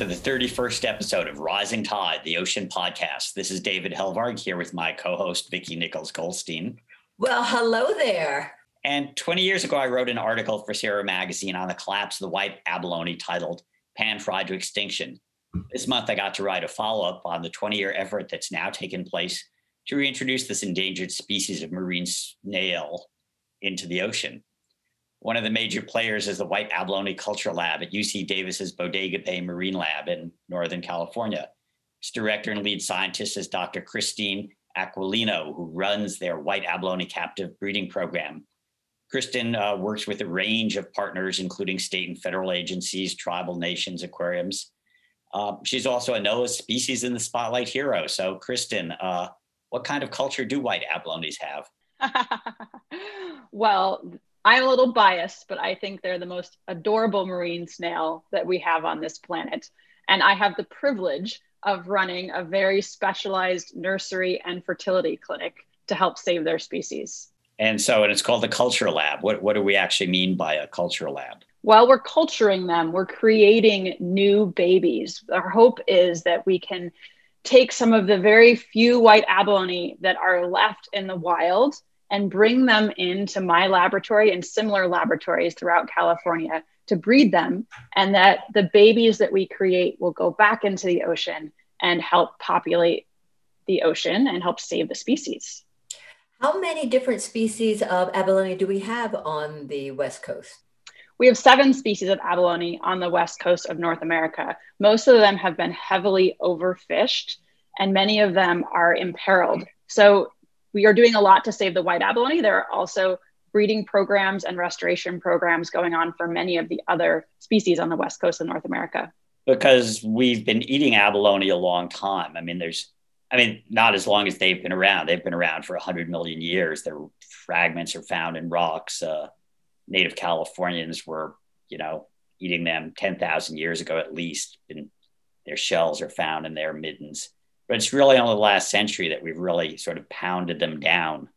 to the 31st episode of Rising Tide, the Ocean Podcast. This is David Helvarg here with my co host, Vicki Nichols Goldstein. Well, hello there. And 20 years ago, I wrote an article for Sierra Magazine on the collapse of the white abalone titled Pan Fried to Extinction. This month, I got to write a follow up on the 20 year effort that's now taken place to reintroduce this endangered species of marine snail into the ocean. One of the major players is the White Abalone Culture Lab at UC Davis's Bodega Bay Marine Lab in Northern California. Its director and lead scientist is Dr. Christine Aquilino, who runs their White Abalone captive breeding program. Kristen uh, works with a range of partners, including state and federal agencies, tribal nations, aquariums. Uh, she's also a NOAA Species in the Spotlight hero. So, Kristen, uh, what kind of culture do white abalones have? well, I'm a little biased, but I think they're the most adorable marine snail that we have on this planet. And I have the privilege of running a very specialized nursery and fertility clinic to help save their species. And so, and it's called the Culture Lab. What, what do we actually mean by a culture lab? While we're culturing them, we're creating new babies. Our hope is that we can take some of the very few white abalone that are left in the wild and bring them into my laboratory and similar laboratories throughout California to breed them, and that the babies that we create will go back into the ocean and help populate the ocean and help save the species. How many different species of abalone do we have on the West Coast? We have seven species of abalone on the west coast of North America. Most of them have been heavily overfished, and many of them are imperiled. So we are doing a lot to save the white abalone. There are also breeding programs and restoration programs going on for many of the other species on the west coast of North America. Because we've been eating abalone a long time. I mean, there's, I mean, not as long as they've been around. They've been around for 100 million years. Their fragments are found in rocks. Uh, native Californians were, you know, eating them 10,000 years ago at least. And their shells are found in their middens. But it's really only the last century that we've really sort of pounded them down,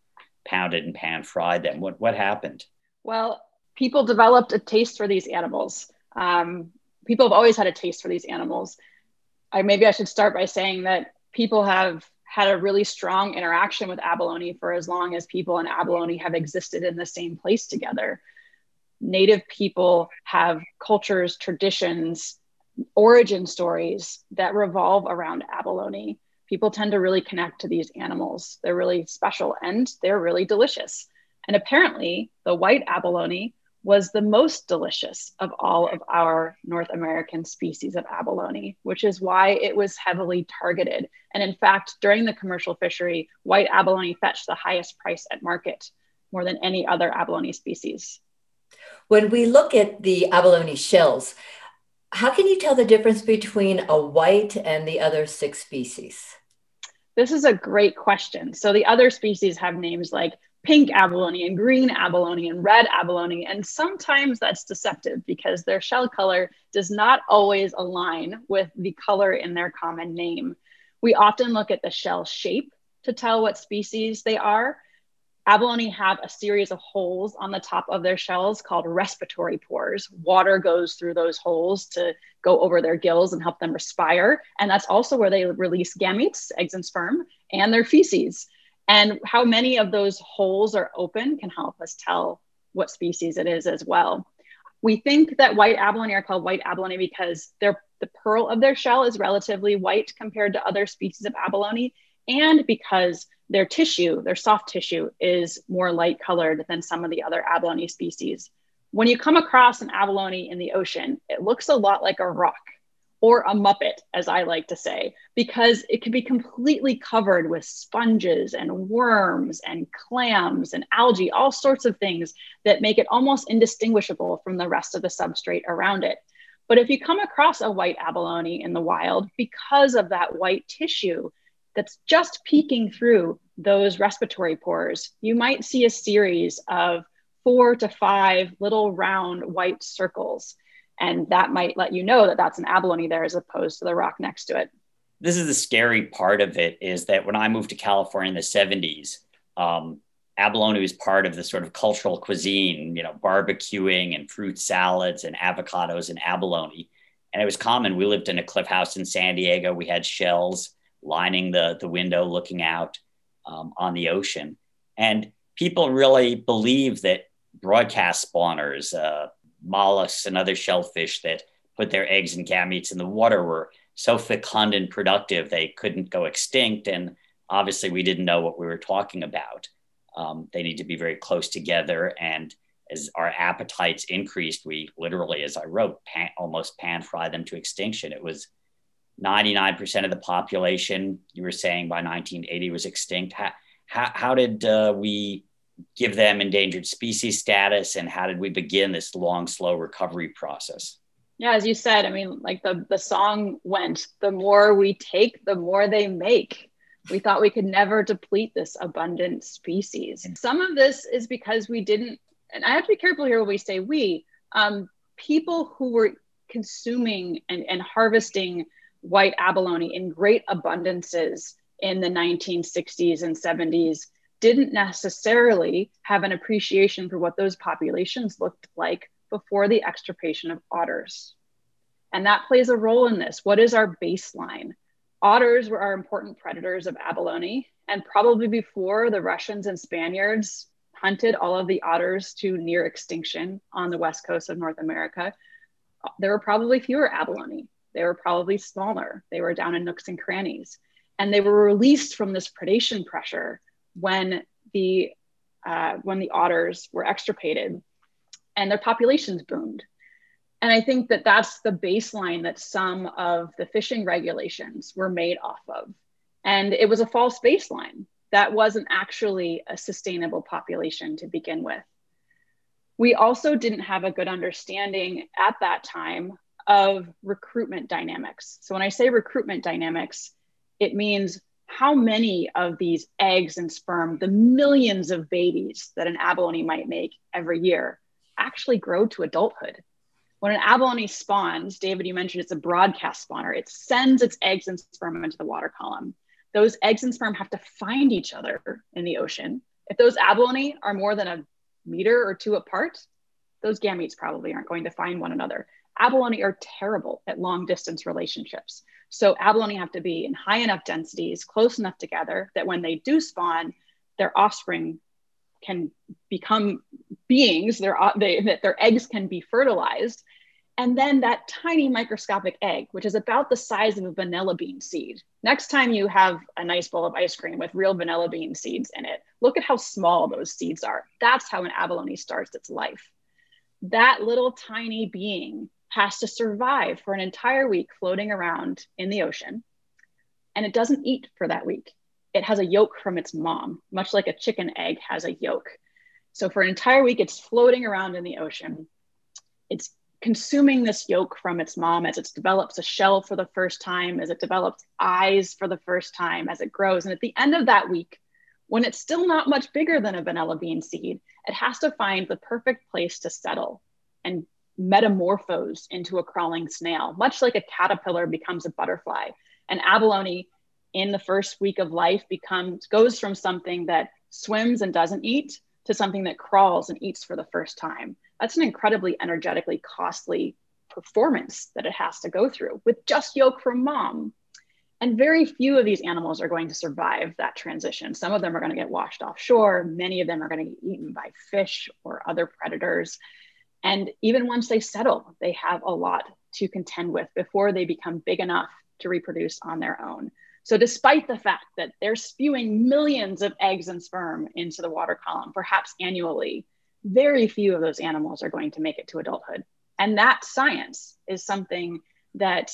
pounded and pan fried them. What what happened? Well, people developed a taste for these animals. Um, people have always had a taste for these animals. I maybe I should start by saying that people have had a really strong interaction with abalone for as long as people and abalone have existed in the same place together. Native people have cultures, traditions, origin stories that revolve around abalone people tend to really connect to these animals. They're really special and they're really delicious. And apparently, the white abalone was the most delicious of all of our North American species of abalone, which is why it was heavily targeted. And in fact, during the commercial fishery, white abalone fetched the highest price at market, more than any other abalone species. When we look at the abalone shells, how can you tell the difference between a white and the other six species? This is a great question. So the other species have names like pink abalone and green abalone and red abalone. And sometimes that's deceptive because their shell color does not always align with the color in their common name. We often look at the shell shape to tell what species they are. Abalone have a series of holes on the top of their shells called respiratory pores. Water goes through those holes to go over their gills and help them respire. And that's also where they release gametes, eggs and sperm, and their feces. And how many of those holes are open can help us tell what species it is as well. We think that white abalone are called white abalone because the pearl of their shell is relatively white compared to other species of abalone, and because their tissue, their soft tissue, is more light colored than some of the other abalone species. When you come across an abalone in the ocean, it looks a lot like a rock or a muppet, as I like to say, because it can be completely covered with sponges and worms and clams and algae, all sorts of things that make it almost indistinguishable from the rest of the substrate around it. But if you come across a white abalone in the wild, because of that white tissue, that's just peeking through those respiratory pores, you might see a series of four to five little round white circles. And that might let you know that that's an abalone there as opposed to the rock next to it. This is the scary part of it is that when I moved to California in the 70s, um, abalone was part of the sort of cultural cuisine, you know, barbecuing and fruit salads and avocados and abalone. And it was common. We lived in a cliff house in San Diego. We had shells lining the, the window looking out um, on the ocean. And people really believe that broadcast spawners, uh, mollusks, and other shellfish that put their eggs and gametes in the water were so fecund and productive they couldn't go extinct. And obviously, we didn't know what we were talking about. Um, they need to be very close together. And as our appetites increased, we literally, as I wrote, pan, almost pan fry them to extinction. It was 99% of the population, you were saying by 1980 was extinct. How, how, how did uh, we give them endangered species status and how did we begin this long, slow recovery process? Yeah, as you said, I mean, like the, the song went, the more we take, the more they make. We thought we could never deplete this abundant species. Some of this is because we didn't, and I have to be careful here when we say we, um, people who were consuming and, and harvesting white abalone in great abundances in the 1960s and 70s didn't necessarily have an appreciation for what those populations looked like before the extirpation of otters. And that plays a role in this. What is our baseline? Otters were our important predators of abalone, and probably before the Russians and Spaniards hunted all of the otters to near extinction on the west coast of North America, there were probably fewer abalone. They were probably smaller. They were down in nooks and crannies. And they were released from this predation pressure when the, uh, when the otters were extirpated and their populations boomed. And I think that that's the baseline that some of the fishing regulations were made off of. And it was a false baseline. That wasn't actually a sustainable population to begin with. We also didn't have a good understanding at that time of recruitment dynamics. So when I say recruitment dynamics, it means how many of these eggs and sperm, the millions of babies that an abalone might make every year, actually grow to adulthood. When an abalone spawns, David, you mentioned it's a broadcast spawner, it sends its eggs and sperm into the water column. Those eggs and sperm have to find each other in the ocean. If those abalone are more than a meter or two apart, those gametes probably aren't going to find one another. Abalone are terrible at long distance relationships. So abalone have to be in high enough densities, close enough together that when they do spawn, their offspring can become beings, their, uh, they, that their eggs can be fertilized. And then that tiny microscopic egg, which is about the size of a vanilla bean seed. Next time you have a nice bowl of ice cream with real vanilla bean seeds in it, look at how small those seeds are. That's how an abalone starts its life. That little tiny being has to survive for an entire week floating around in the ocean. And it doesn't eat for that week. It has a yolk from its mom, much like a chicken egg has a yolk. So for an entire week, it's floating around in the ocean. It's consuming this yolk from its mom as it develops a shell for the first time, as it develops eyes for the first time, as it grows. And at the end of that week, when it's still not much bigger than a vanilla bean seed, it has to find the perfect place to settle and metamorphose into a crawling snail, much like a caterpillar becomes a butterfly. An abalone in the first week of life becomes goes from something that swims and doesn't eat to something that crawls and eats for the first time. That's an incredibly energetically costly performance that it has to go through with just yolk from mom. And very few of these animals are going to survive that transition. Some of them are going to get washed offshore. Many of them are going to get eaten by fish or other predators. And even once they settle, they have a lot to contend with before they become big enough to reproduce on their own. So, despite the fact that they're spewing millions of eggs and sperm into the water column, perhaps annually, very few of those animals are going to make it to adulthood. And that science is something that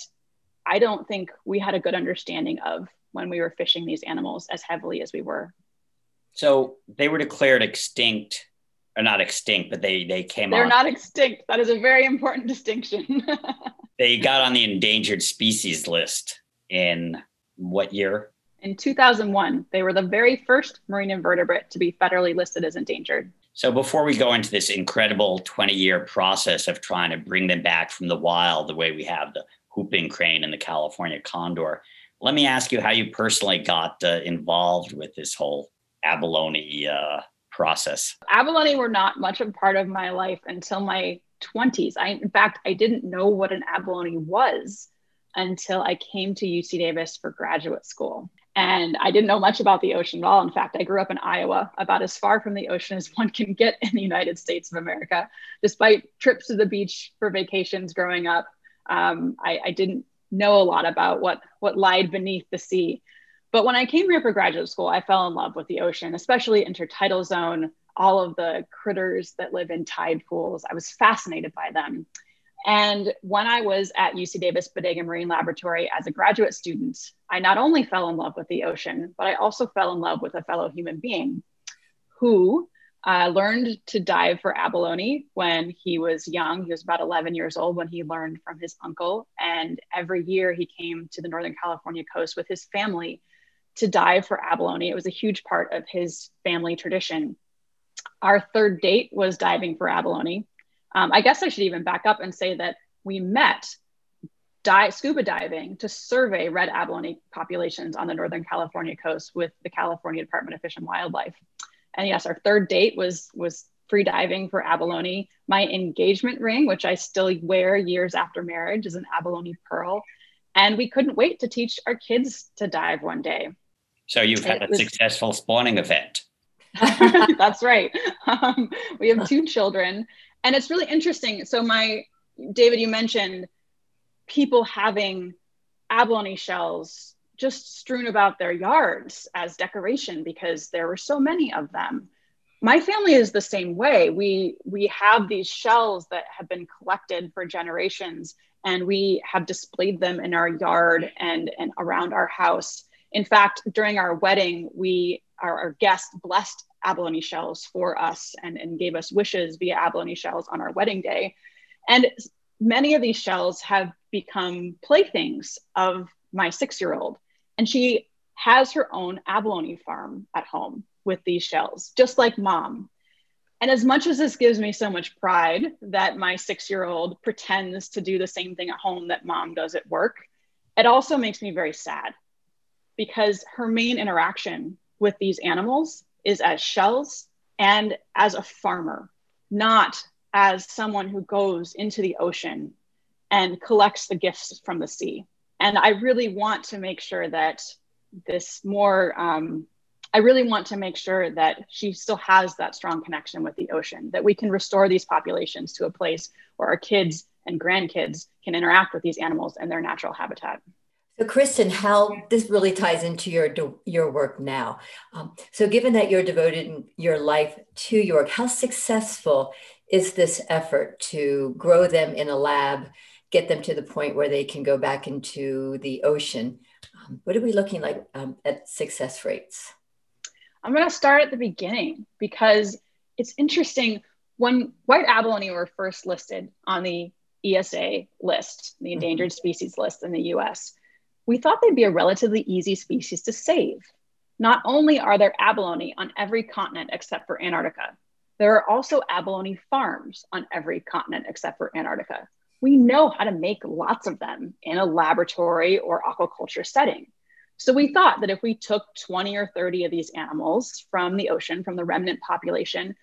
I don't think we had a good understanding of when we were fishing these animals as heavily as we were. So, they were declared extinct are not extinct, but they they came. They're on. not extinct. That is a very important distinction. they got on the endangered species list in what year? In 2001, they were the very first marine invertebrate to be federally listed as endangered. So before we go into this incredible 20-year process of trying to bring them back from the wild, the way we have the whooping crane and the California condor, let me ask you how you personally got uh, involved with this whole abalone uh, process? Abalone were not much of a part of my life until my 20s. I, in fact, I didn't know what an abalone was until I came to UC Davis for graduate school. And I didn't know much about the ocean at all. In fact, I grew up in Iowa, about as far from the ocean as one can get in the United States of America. Despite trips to the beach for vacations growing up, um, I, I didn't know a lot about what, what lied beneath the sea. But when I came here for graduate school, I fell in love with the ocean, especially intertidal zone, all of the critters that live in tide pools. I was fascinated by them. And when I was at UC Davis Bodega Marine Laboratory as a graduate student, I not only fell in love with the ocean, but I also fell in love with a fellow human being who uh, learned to dive for abalone when he was young. He was about 11 years old when he learned from his uncle. And every year he came to the Northern California coast with his family to dive for abalone. It was a huge part of his family tradition. Our third date was diving for abalone. Um, I guess I should even back up and say that we met scuba diving to survey red abalone populations on the Northern California coast with the California Department of Fish and Wildlife. And yes, our third date was was free diving for abalone. My engagement ring, which I still wear years after marriage, is an abalone pearl. And we couldn't wait to teach our kids to dive one day. So you've had a was, successful spawning event. That's right. Um, we have two children, and it's really interesting. So my David, you mentioned people having abalone shells just strewn about their yards as decoration because there were so many of them. My family is the same way. We we have these shells that have been collected for generations and we have displayed them in our yard and, and around our house. In fact, during our wedding, we our, our guest blessed abalone shells for us and, and gave us wishes via abalone shells on our wedding day. And many of these shells have become playthings of my six year old. And she has her own abalone farm at home with these shells, just like mom. And as much as this gives me so much pride that my six year old pretends to do the same thing at home that mom does at work, it also makes me very sad because her main interaction with these animals is as shells and as a farmer, not as someone who goes into the ocean and collects the gifts from the sea. And I really want to make sure that this more um, I really want to make sure that she still has that strong connection with the ocean, that we can restore these populations to a place where our kids and grandkids can interact with these animals in their natural habitat. So, Kristen, how this really ties into your your work now. Um, so, given that you're devoted your life to your work, how successful is this effort to grow them in a lab, get them to the point where they can go back into the ocean? Um, what are we looking like um, at success rates? I'm going to start at the beginning because it's interesting. When white abalone were first listed on the ESA list, the mm-hmm. endangered species list in the US, we thought they'd be a relatively easy species to save. Not only are there abalone on every continent except for Antarctica, there are also abalone farms on every continent except for Antarctica. We know how to make lots of them in a laboratory or aquaculture setting. So we thought that if we took 20 or 30 of these animals from the ocean, from the remnant population,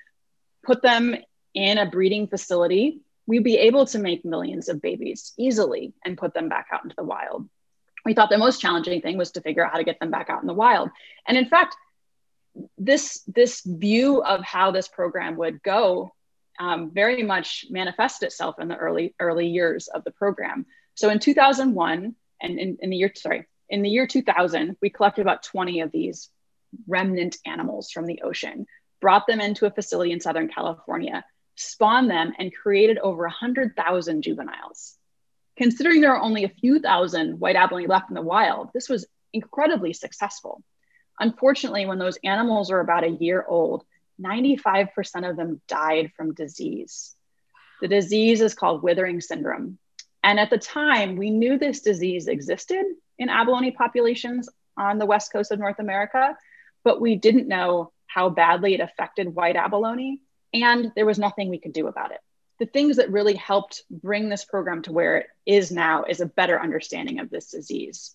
put them in a breeding facility, we'd be able to make millions of babies easily and put them back out into the wild. We thought the most challenging thing was to figure out how to get them back out in the wild. And in fact, this, this view of how this program would go um, very much manifested itself in the early, early years of the program. So in 2001, and in, in the year, sorry, in the year 2000, we collected about 20 of these remnant animals from the ocean, brought them into a facility in Southern California, spawned them, and created over 100,000 juveniles. Considering there are only a few thousand white abalone left in the wild, this was incredibly successful. Unfortunately, when those animals were about a year old, 95% of them died from disease. The disease is called withering syndrome. And at the time, we knew this disease existed, in abalone populations on the west coast of North America, but we didn't know how badly it affected white abalone, and there was nothing we could do about it. The things that really helped bring this program to where it is now is a better understanding of this disease.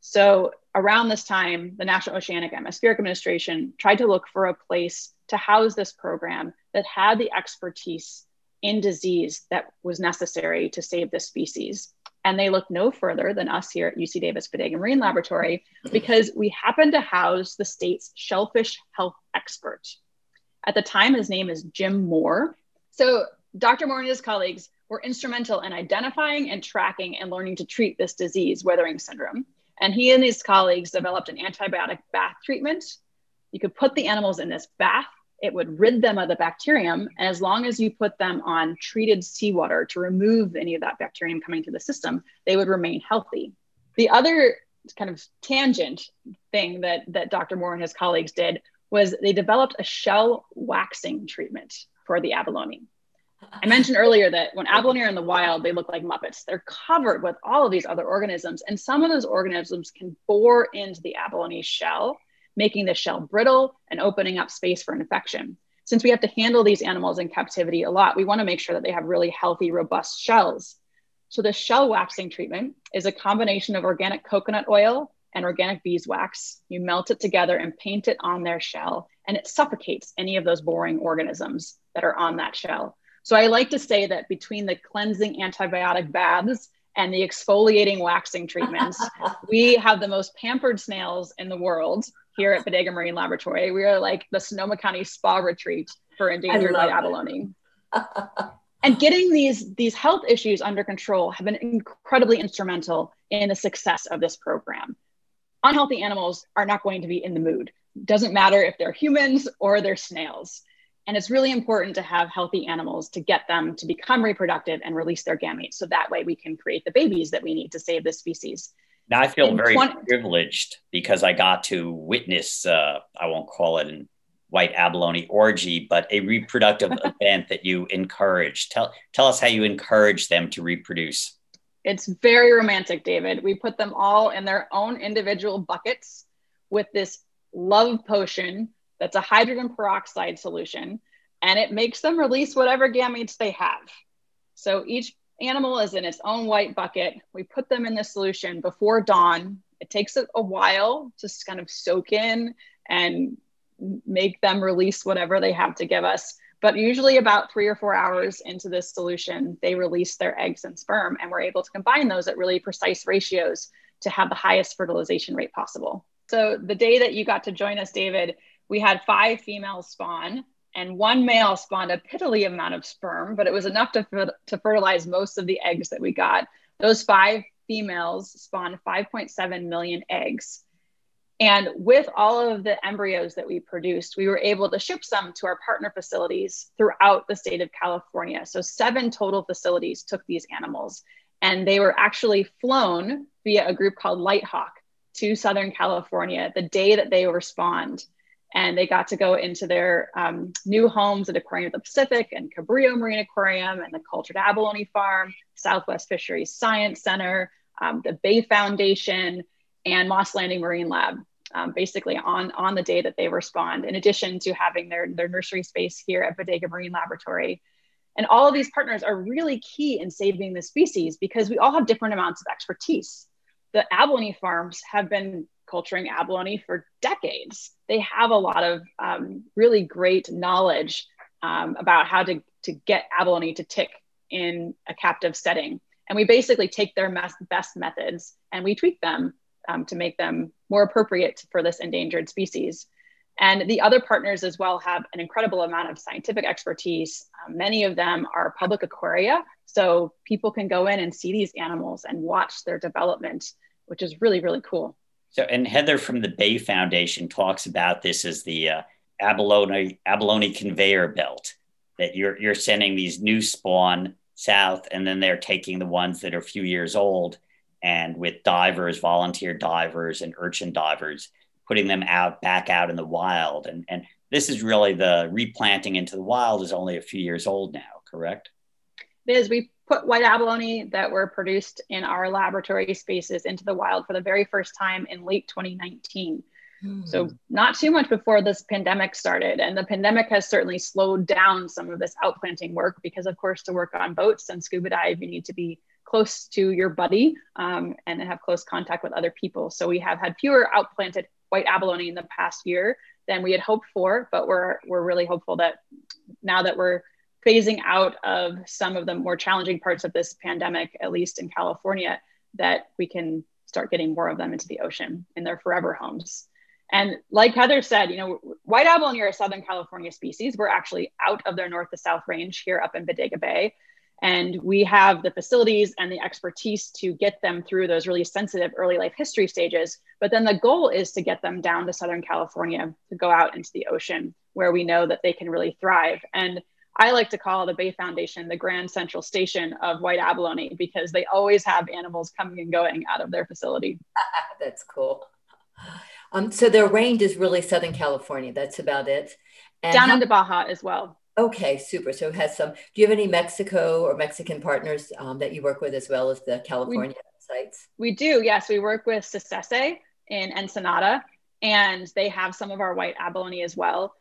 So, around this time, the National Oceanic Atmospheric Administration tried to look for a place to house this program that had the expertise in disease that was necessary to save this species. And they looked no further than us here at UC Davis Bodega Marine Laboratory because we happen to house the state's shellfish health expert. At the time, his name is Jim Moore. So Dr. Moore and his colleagues were instrumental in identifying and tracking and learning to treat this disease, withering syndrome. And he and his colleagues developed an antibiotic bath treatment. You could put the animals in this bath it would rid them of the bacterium. And as long as you put them on treated seawater to remove any of that bacterium coming to the system, they would remain healthy. The other kind of tangent thing that, that Dr. Moore and his colleagues did was they developed a shell waxing treatment for the abalone. I mentioned earlier that when abalone are in the wild, they look like Muppets. They're covered with all of these other organisms, and some of those organisms can bore into the abalone shell making the shell brittle and opening up space for infection. Since we have to handle these animals in captivity a lot, we want to make sure that they have really healthy, robust shells. So the shell waxing treatment is a combination of organic coconut oil and organic beeswax. You melt it together and paint it on their shell, and it suffocates any of those boring organisms that are on that shell. So I like to say that between the cleansing antibiotic baths and the exfoliating waxing treatments, we have the most pampered snails in the world here at Bodega Marine Laboratory. We are like the Sonoma County spa retreat for endangered white abalone. and getting these these health issues under control have been incredibly instrumental in the success of this program. Unhealthy animals are not going to be in the mood. Doesn't matter if they're humans or they're snails. And it's really important to have healthy animals to get them to become reproductive and release their gametes. So that way we can create the babies that we need to save this species. Now I feel very 20- privileged because I got to witness, uh, I won't call it a white abalone orgy, but a reproductive event that you encourage. Tell, tell us how you encourage them to reproduce. It's very romantic, David. We put them all in their own individual buckets with this love potion that's a hydrogen peroxide solution, and it makes them release whatever gametes they have. So each animal is in its own white bucket. We put them in the solution before dawn. It takes a, a while to kind of soak in and make them release whatever they have to give us. But usually, about three or four hours into this solution, they release their eggs and sperm, and we're able to combine those at really precise ratios to have the highest fertilization rate possible. So, the day that you got to join us, David, we had five females spawn and one male spawned a piddly amount of sperm, but it was enough to, to fertilize most of the eggs that we got. Those five females spawned 5.7 million eggs. And with all of the embryos that we produced, we were able to ship some to our partner facilities throughout the state of California. So, seven total facilities took these animals, and they were actually flown via a group called Lighthawk to Southern California the day that they were spawned and they got to go into their um, new homes at Aquarium of the Pacific and Cabrillo Marine Aquarium and the Cultured Abalone Farm, Southwest Fisheries Science Center, um, the Bay Foundation, and Moss Landing Marine Lab. Um, basically on, on the day that they were spawned, in addition to having their, their nursery space here at Bodega Marine Laboratory. And all of these partners are really key in saving the species because we all have different amounts of expertise. The abalone farms have been culturing abalone for decades. They have a lot of um, really great knowledge um, about how to, to get abalone to tick in a captive setting. And we basically take their best methods and we tweak them um, to make them more appropriate for this endangered species. And the other partners as well have an incredible amount of scientific expertise. Um, many of them are public aquaria, so people can go in and see these animals and watch their development, which is really, really cool. So, and Heather from the Bay Foundation talks about this as the uh, abalone abalone conveyor belt that you're you're sending these new spawn south, and then they're taking the ones that are a few years old, and with divers, volunteer divers, and urchin divers, putting them out back out in the wild, and and this is really the replanting into the wild is only a few years old now, correct? Is. We put white abalone that were produced in our laboratory spaces into the wild for the very first time in late 2019. Mm. So, not too much before this pandemic started. And the pandemic has certainly slowed down some of this outplanting work because, of course, to work on boats and scuba dive, you need to be close to your buddy um, and have close contact with other people. So, we have had fewer outplanted white abalone in the past year than we had hoped for, but we're, we're really hopeful that now that we're phasing out of some of the more challenging parts of this pandemic, at least in California, that we can start getting more of them into the ocean in their forever homes. And like Heather said, you know, white abalone are a Southern California species. We're actually out of their north to south range here up in Bodega Bay. And we have the facilities and the expertise to get them through those really sensitive early life history stages. But then the goal is to get them down to Southern California to go out into the ocean where we know that they can really thrive. And I like to call the Bay Foundation the Grand Central Station of white abalone because they always have animals coming and going out of their facility. That's cool. Um, so their range is really Southern California. That's about it. And Down how- into Baja as well. Okay, super. So it has some. Do you have any Mexico or Mexican partners um, that you work with as well as the California we, sites? We do. Yes, we work with CICESE in Ensenada, and they have some of our white abalone as well.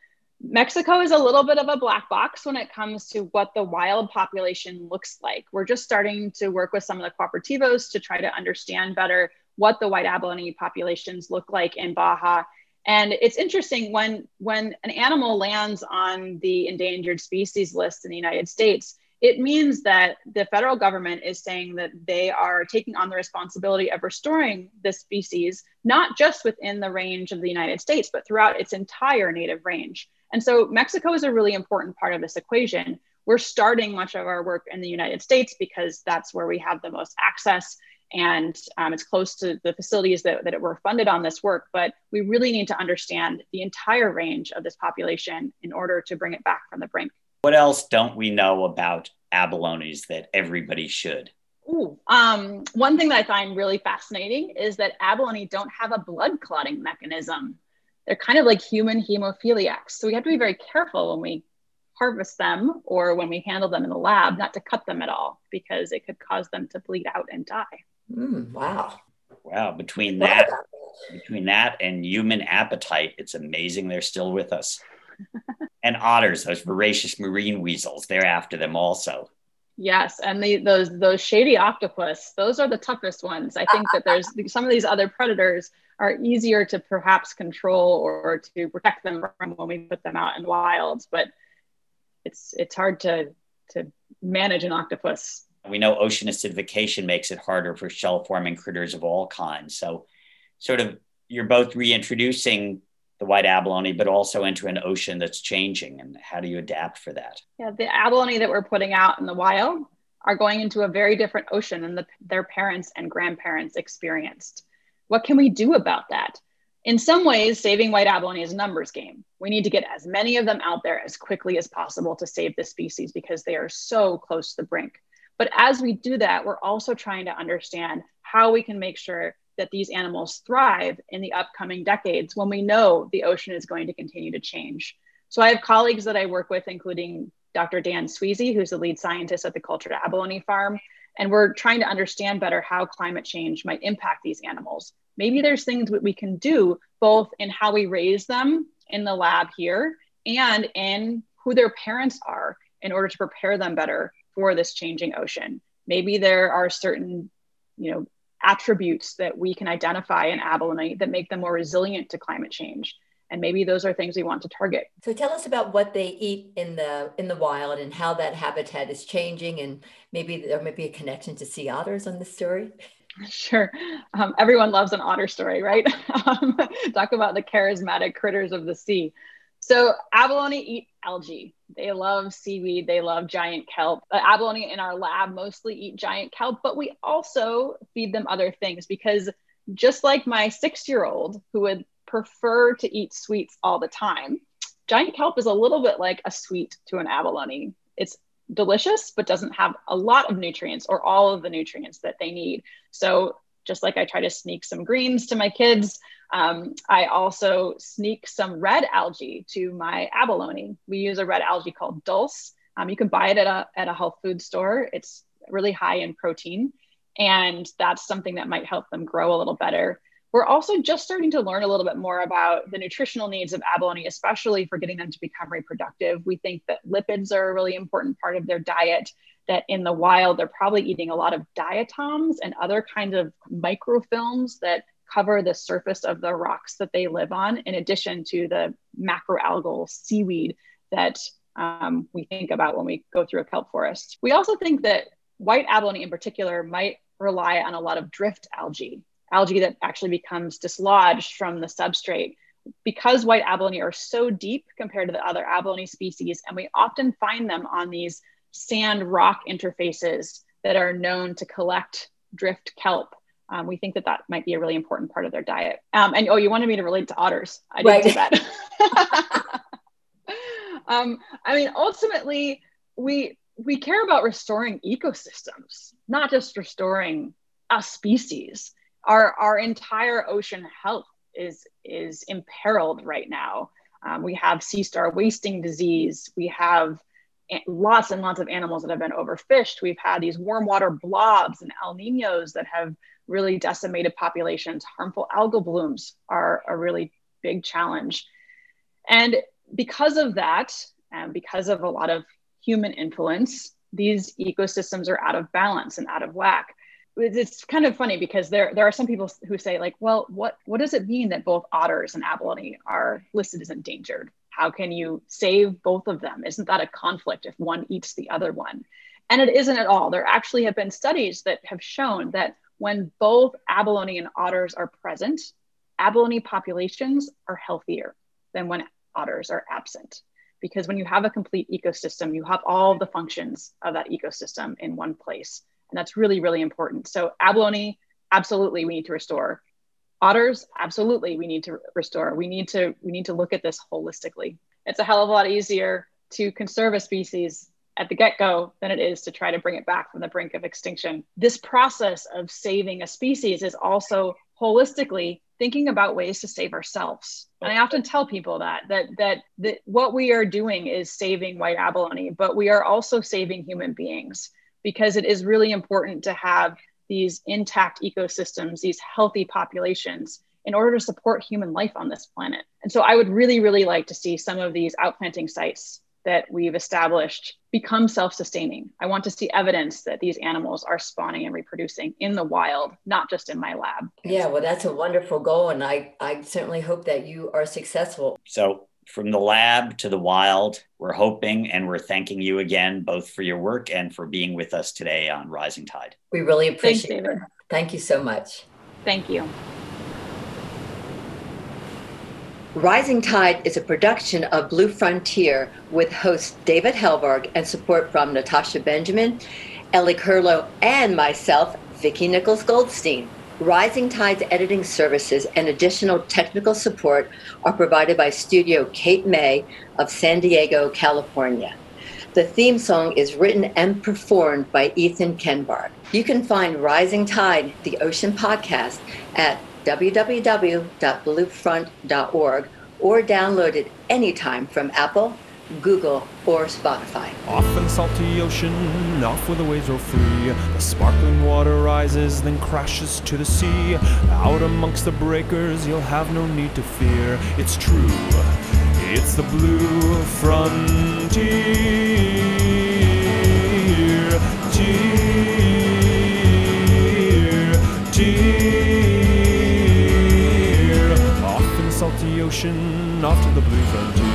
Mexico is a little bit of a black box when it comes to what the wild population looks like. We're just starting to work with some of the cooperativos to try to understand better what the white abalone populations look like in Baja and it's interesting when when an animal lands on the endangered species list in the United States, it means that the federal government is saying that they are taking on the responsibility of restoring this species, not just within the range of the United States, but throughout its entire native range. And so Mexico is a really important part of this equation. We're starting much of our work in the United States because that's where we have the most access and um, it's close to the facilities that, that were funded on this work. But we really need to understand the entire range of this population in order to bring it back from the brink. What else don't we know about abalones that everybody should? Ooh, um, one thing that I find really fascinating is that abalone don't have a blood clotting mechanism. They're kind of like human hemophiliacs. So we have to be very careful when we harvest them or when we handle them in the lab, not to cut them at all because it could cause them to bleed out and die. Mm, wow. Wow. Between that, between that and human appetite, it's amazing they're still with us. and otters, those voracious marine weasels, they're after them also. Yes, and the, those those shady octopus, those are the toughest ones. I think that there's some of these other predators are easier to perhaps control or to protect them from when we put them out in the wild, but it's it's hard to to manage an octopus we know ocean acidification makes it harder for shell forming critters of all kinds. So, sort of, you're both reintroducing the white abalone, but also into an ocean that's changing. And how do you adapt for that? Yeah, the abalone that we're putting out in the wild are going into a very different ocean than the, their parents and grandparents experienced. What can we do about that? In some ways, saving white abalone is a numbers game. We need to get as many of them out there as quickly as possible to save the species because they are so close to the brink. But as we do that, we're also trying to understand how we can make sure that these animals thrive in the upcoming decades when we know the ocean is going to continue to change. So I have colleagues that I work with, including Dr. Dan Swezey, who's the lead scientist at the Cultured Abalone Farm. And we're trying to understand better how climate change might impact these animals. Maybe there's things that we can do both in how we raise them in the lab here and in who their parents are in order to prepare them better for this changing ocean. Maybe there are certain, you know, attributes that we can identify in abalone that make them more resilient to climate change. And maybe those are things we want to target. So tell us about what they eat in the in the wild and how that habitat is changing, and maybe there might be a connection to sea otters on this story. Sure. Um, everyone loves an otter story, right? um, talk about the charismatic critters of the sea. So abalone eat algae. They love seaweed. They love giant kelp. Uh, abalone in our lab mostly eat giant kelp, but we also feed them other things because just like my six-year-old who would prefer to eat sweets all the time, giant kelp is a little bit like a sweet to an abalone. It's delicious, but doesn't have a lot of nutrients or all of the nutrients that they need. So just like I try to sneak some greens to my kids, um, I also sneak some red algae to my abalone. We use a red algae called dulse. Um, you can buy it at a, at a health food store. It's really high in protein, and that's something that might help them grow a little better. We're also just starting to learn a little bit more about the nutritional needs of abalone, especially for getting them to become reproductive. We think that lipids are a really important part of their diet, that in the wild, they're probably eating a lot of diatoms and other kinds of microfilms that cover the surface of the rocks that they live on, in addition to the macroalgal seaweed that um, we think about when we go through a kelp forest. We also think that white abalone in particular might rely on a lot of drift algae, algae that actually becomes dislodged from the substrate because white abalone are so deep compared to the other abalone species, and we often find them on these sand rock interfaces that are known to collect drift kelp. Um, we think that that might be a really important part of their diet. Um, and oh, you wanted me to relate to otters. I didn't right. do that. um, I mean, ultimately, we we care about restoring ecosystems, not just restoring a species. Our our entire ocean health is is imperiled right now. Um, we have sea star wasting disease. We have lots and lots of animals that have been overfished. We've had these warm water blobs and El Ninos that have really decimated populations. Harmful algal blooms are a really big challenge. And because of that, and because of a lot of human influence, these ecosystems are out of balance and out of whack. It's kind of funny because there, there are some people who say, like, well, what, what does it mean that both otters and abalone are listed as endangered? How can you save both of them? Isn't that a conflict if one eats the other one? And it isn't at all. There actually have been studies that have shown that when both abalone and otters are present, abalone populations are healthier than when otters are absent. Because when you have a complete ecosystem, you have all the functions of that ecosystem in one place. And that's really, really important. So, abalone, absolutely, we need to restore. Otters, absolutely, we need to restore. We need to we need to look at this holistically. It's a hell of a lot easier to conserve a species at the get go than it is to try to bring it back from the brink of extinction. This process of saving a species is also holistically thinking about ways to save ourselves. And I often tell people that that that that what we are doing is saving white abalone, but we are also saving human beings because it is really important to have these intact ecosystems, these healthy populations in order to support human life on this planet. And so I would really really like to see some of these outplanting sites that we've established become self sustaining. I want to see evidence that these animals are spawning and reproducing in the wild, not just in my lab. Yeah, well, that's a wonderful goal. And I, I certainly hope that you are successful. So, from the lab to the wild, we're hoping and we're thanking you again, both for your work and for being with us today on Rising Tide. We really appreciate Thanks, it. Thank you so much. Thank you. Rising Tide is a production of Blue Frontier with host David Helvarg and support from Natasha Benjamin, Ellie Curlow, and myself, Vicki Nichols Goldstein. Rising Tide's editing services and additional technical support are provided by Studio Kate May of San Diego, California. The theme song is written and performed by Ethan Kenbard. You can find Rising Tide, the Ocean Podcast, at www.bluefront.org or download it anytime from Apple, Google, or Spotify. Off in the salty ocean, off where the waves roll free. The sparkling water rises, then crashes to the sea. Out amongst the breakers, you'll have no need to fear. It's true, it's the blue frontier. Dear, dear. Off in the salty ocean off to the blue frontier.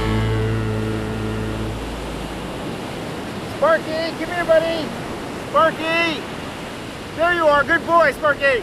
Sparky, come here, buddy. Sparky! There you are. Good boy, Sparky.